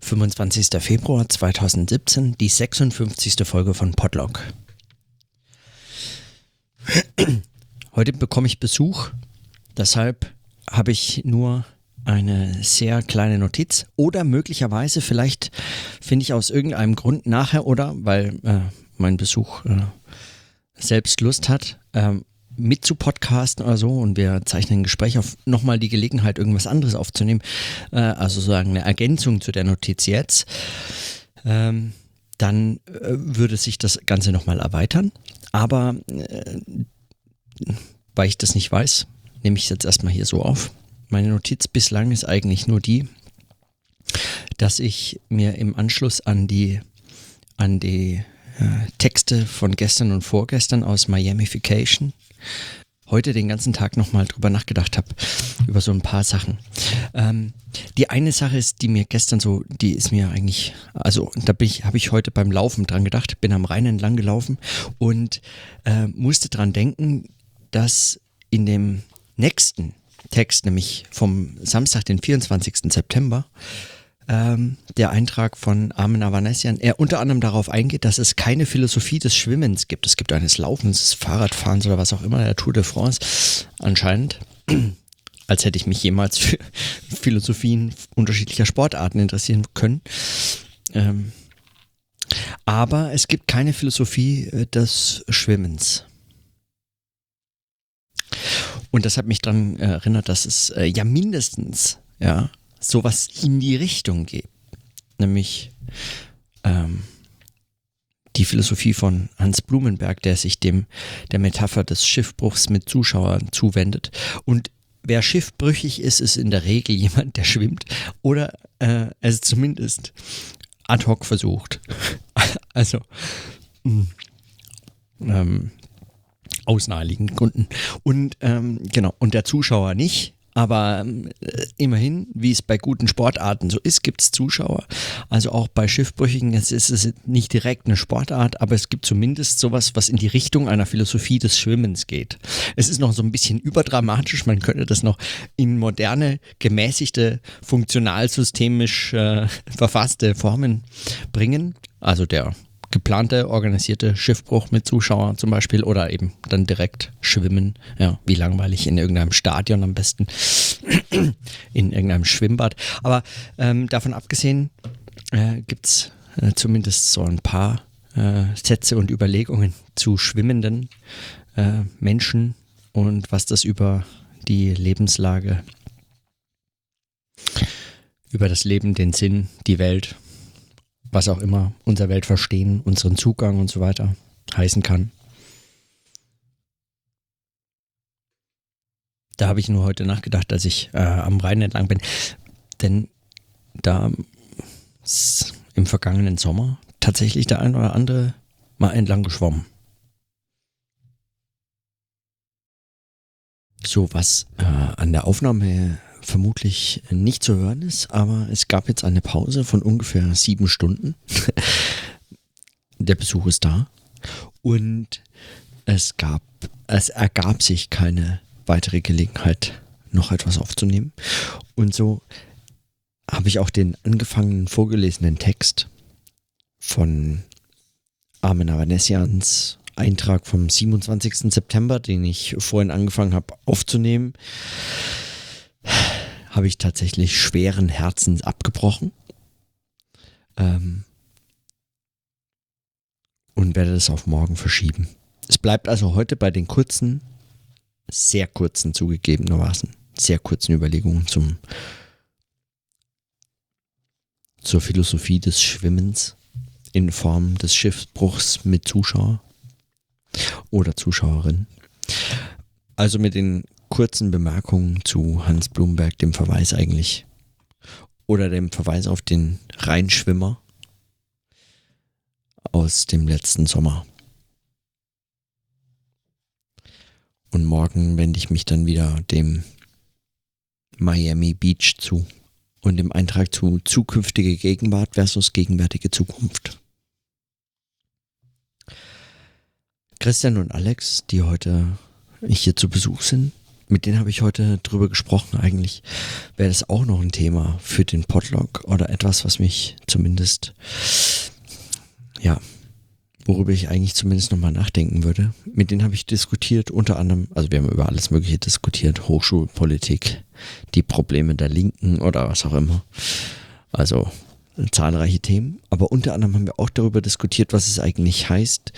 25. Februar 2017, die 56. Folge von Podlog. Heute bekomme ich Besuch, deshalb habe ich nur eine sehr kleine Notiz oder möglicherweise vielleicht finde ich aus irgendeinem Grund nachher oder weil äh, mein Besuch äh, selbst Lust hat, ähm, mit zu podcasten oder so und wir zeichnen ein Gespräch auf, nochmal die Gelegenheit, irgendwas anderes aufzunehmen, äh, also sozusagen eine Ergänzung zu der Notiz jetzt, ähm, dann äh, würde sich das Ganze nochmal erweitern. Aber äh, weil ich das nicht weiß, nehme ich es jetzt erstmal hier so auf. Meine Notiz bislang ist eigentlich nur die, dass ich mir im Anschluss an die, an die äh, Texte von gestern und vorgestern aus Miamification heute den ganzen Tag nochmal drüber nachgedacht habe, über so ein paar Sachen. Ähm, die eine Sache ist, die mir gestern so, die ist mir eigentlich, also da ich, habe ich heute beim Laufen dran gedacht, bin am Rhein entlang gelaufen und äh, musste dran denken, dass in dem nächsten Text, nämlich vom Samstag, den 24. September, ähm, der Eintrag von Armin Avanesian, er unter anderem darauf eingeht, dass es keine Philosophie des Schwimmens gibt. Es gibt eines Laufens, Fahrradfahrens oder was auch immer, der Tour de France anscheinend. Als hätte ich mich jemals für Philosophien unterschiedlicher Sportarten interessieren können. Ähm, aber es gibt keine Philosophie äh, des Schwimmens. Und das hat mich daran erinnert, dass es äh, ja mindestens ja, sowas in die Richtung geht. Nämlich ähm, die Philosophie von Hans Blumenberg, der sich dem der Metapher des Schiffbruchs mit Zuschauern zuwendet. Und wer schiffbrüchig ist, ist in der Regel jemand, der schwimmt oder äh, es zumindest ad hoc versucht. also mh, mm, ähm, aus naheliegenden Gründen. Und ähm, genau, und der Zuschauer nicht. Aber äh, immerhin, wie es bei guten Sportarten so ist, gibt es Zuschauer. Also auch bei Schiffbrüchigen, es ist es nicht direkt eine Sportart, aber es gibt zumindest sowas, was in die Richtung einer Philosophie des Schwimmens geht. Es ist noch so ein bisschen überdramatisch, man könnte das noch in moderne, gemäßigte, funktionalsystemisch äh, verfasste Formen bringen. Also der geplante, organisierte Schiffbruch mit Zuschauern zum Beispiel oder eben dann direkt schwimmen. Ja, wie langweilig in irgendeinem Stadion am besten, in irgendeinem Schwimmbad. Aber ähm, davon abgesehen äh, gibt es äh, zumindest so ein paar äh, Sätze und Überlegungen zu schwimmenden äh, Menschen und was das über die Lebenslage, über das Leben, den Sinn, die Welt was auch immer, unser Weltverstehen, unseren Zugang und so weiter heißen kann. Da habe ich nur heute nachgedacht, als ich äh, am Rhein entlang bin. Denn da ist im vergangenen Sommer tatsächlich der ein oder andere mal entlang geschwommen. So was äh, an der Aufnahme vermutlich nicht zu hören ist, aber es gab jetzt eine Pause von ungefähr sieben Stunden. Der Besuch ist da und es gab, es ergab sich keine weitere Gelegenheit, noch etwas aufzunehmen. Und so habe ich auch den angefangenen vorgelesenen Text von Armin Avanesians Eintrag vom 27. September, den ich vorhin angefangen habe aufzunehmen, habe ich tatsächlich schweren Herzens abgebrochen. Ähm, und werde das auf morgen verschieben. Es bleibt also heute bei den kurzen, sehr kurzen zugegebenermaßen, sehr kurzen Überlegungen zum, zur Philosophie des Schwimmens in Form des Schiffsbruchs mit Zuschauer oder Zuschauerin. Also mit den kurzen Bemerkungen zu Hans Blumberg, dem Verweis eigentlich. Oder dem Verweis auf den Rheinschwimmer aus dem letzten Sommer. Und morgen wende ich mich dann wieder dem Miami Beach zu und dem Eintrag zu zukünftige Gegenwart versus gegenwärtige Zukunft. Christian und Alex, die heute hier zu Besuch sind, mit denen habe ich heute drüber gesprochen. Eigentlich wäre das auch noch ein Thema für den Podlog oder etwas, was mich zumindest, ja, worüber ich eigentlich zumindest nochmal nachdenken würde. Mit denen habe ich diskutiert, unter anderem, also wir haben über alles Mögliche diskutiert, Hochschulpolitik, die Probleme der Linken oder was auch immer. Also zahlreiche Themen. Aber unter anderem haben wir auch darüber diskutiert, was es eigentlich heißt,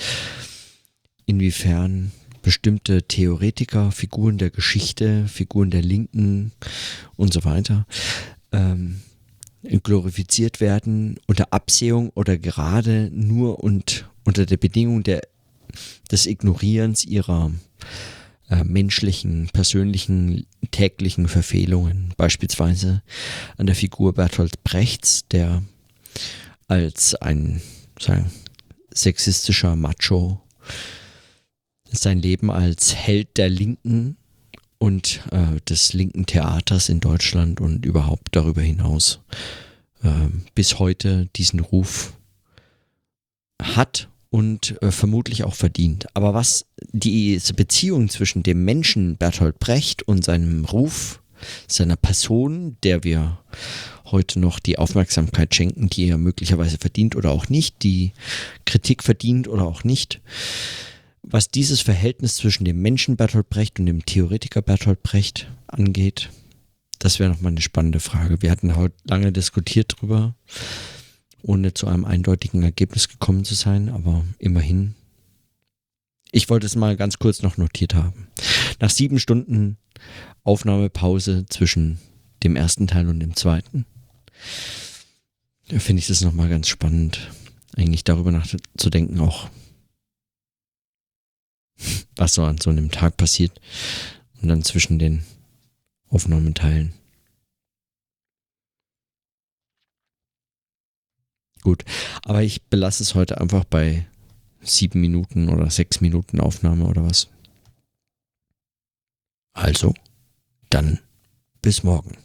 inwiefern bestimmte Theoretiker, Figuren der Geschichte, Figuren der Linken und so weiter ähm, glorifiziert werden unter Absehung oder gerade nur und unter der Bedingung der, des Ignorierens ihrer äh, menschlichen, persönlichen, täglichen Verfehlungen. Beispielsweise an der Figur Bertolt Brechts, der als ein sagen, sexistischer Macho sein Leben als Held der Linken und äh, des linken Theaters in Deutschland und überhaupt darüber hinaus äh, bis heute diesen Ruf hat und äh, vermutlich auch verdient. Aber was diese Beziehung zwischen dem Menschen Bertolt Brecht und seinem Ruf, seiner Person, der wir heute noch die Aufmerksamkeit schenken, die er möglicherweise verdient oder auch nicht, die Kritik verdient oder auch nicht, was dieses Verhältnis zwischen dem Menschen Bertolt Brecht und dem Theoretiker Bertolt Brecht angeht, das wäre nochmal eine spannende Frage. Wir hatten heute lange diskutiert drüber, ohne zu einem eindeutigen Ergebnis gekommen zu sein, aber immerhin. Ich wollte es mal ganz kurz noch notiert haben. Nach sieben Stunden Aufnahmepause zwischen dem ersten Teil und dem zweiten finde ich das nochmal ganz spannend, eigentlich darüber nachzudenken, auch was so an so einem Tag passiert und dann zwischen den Aufnahmeteilen. Gut, aber ich belasse es heute einfach bei sieben Minuten oder sechs Minuten Aufnahme oder was. Also, dann bis morgen.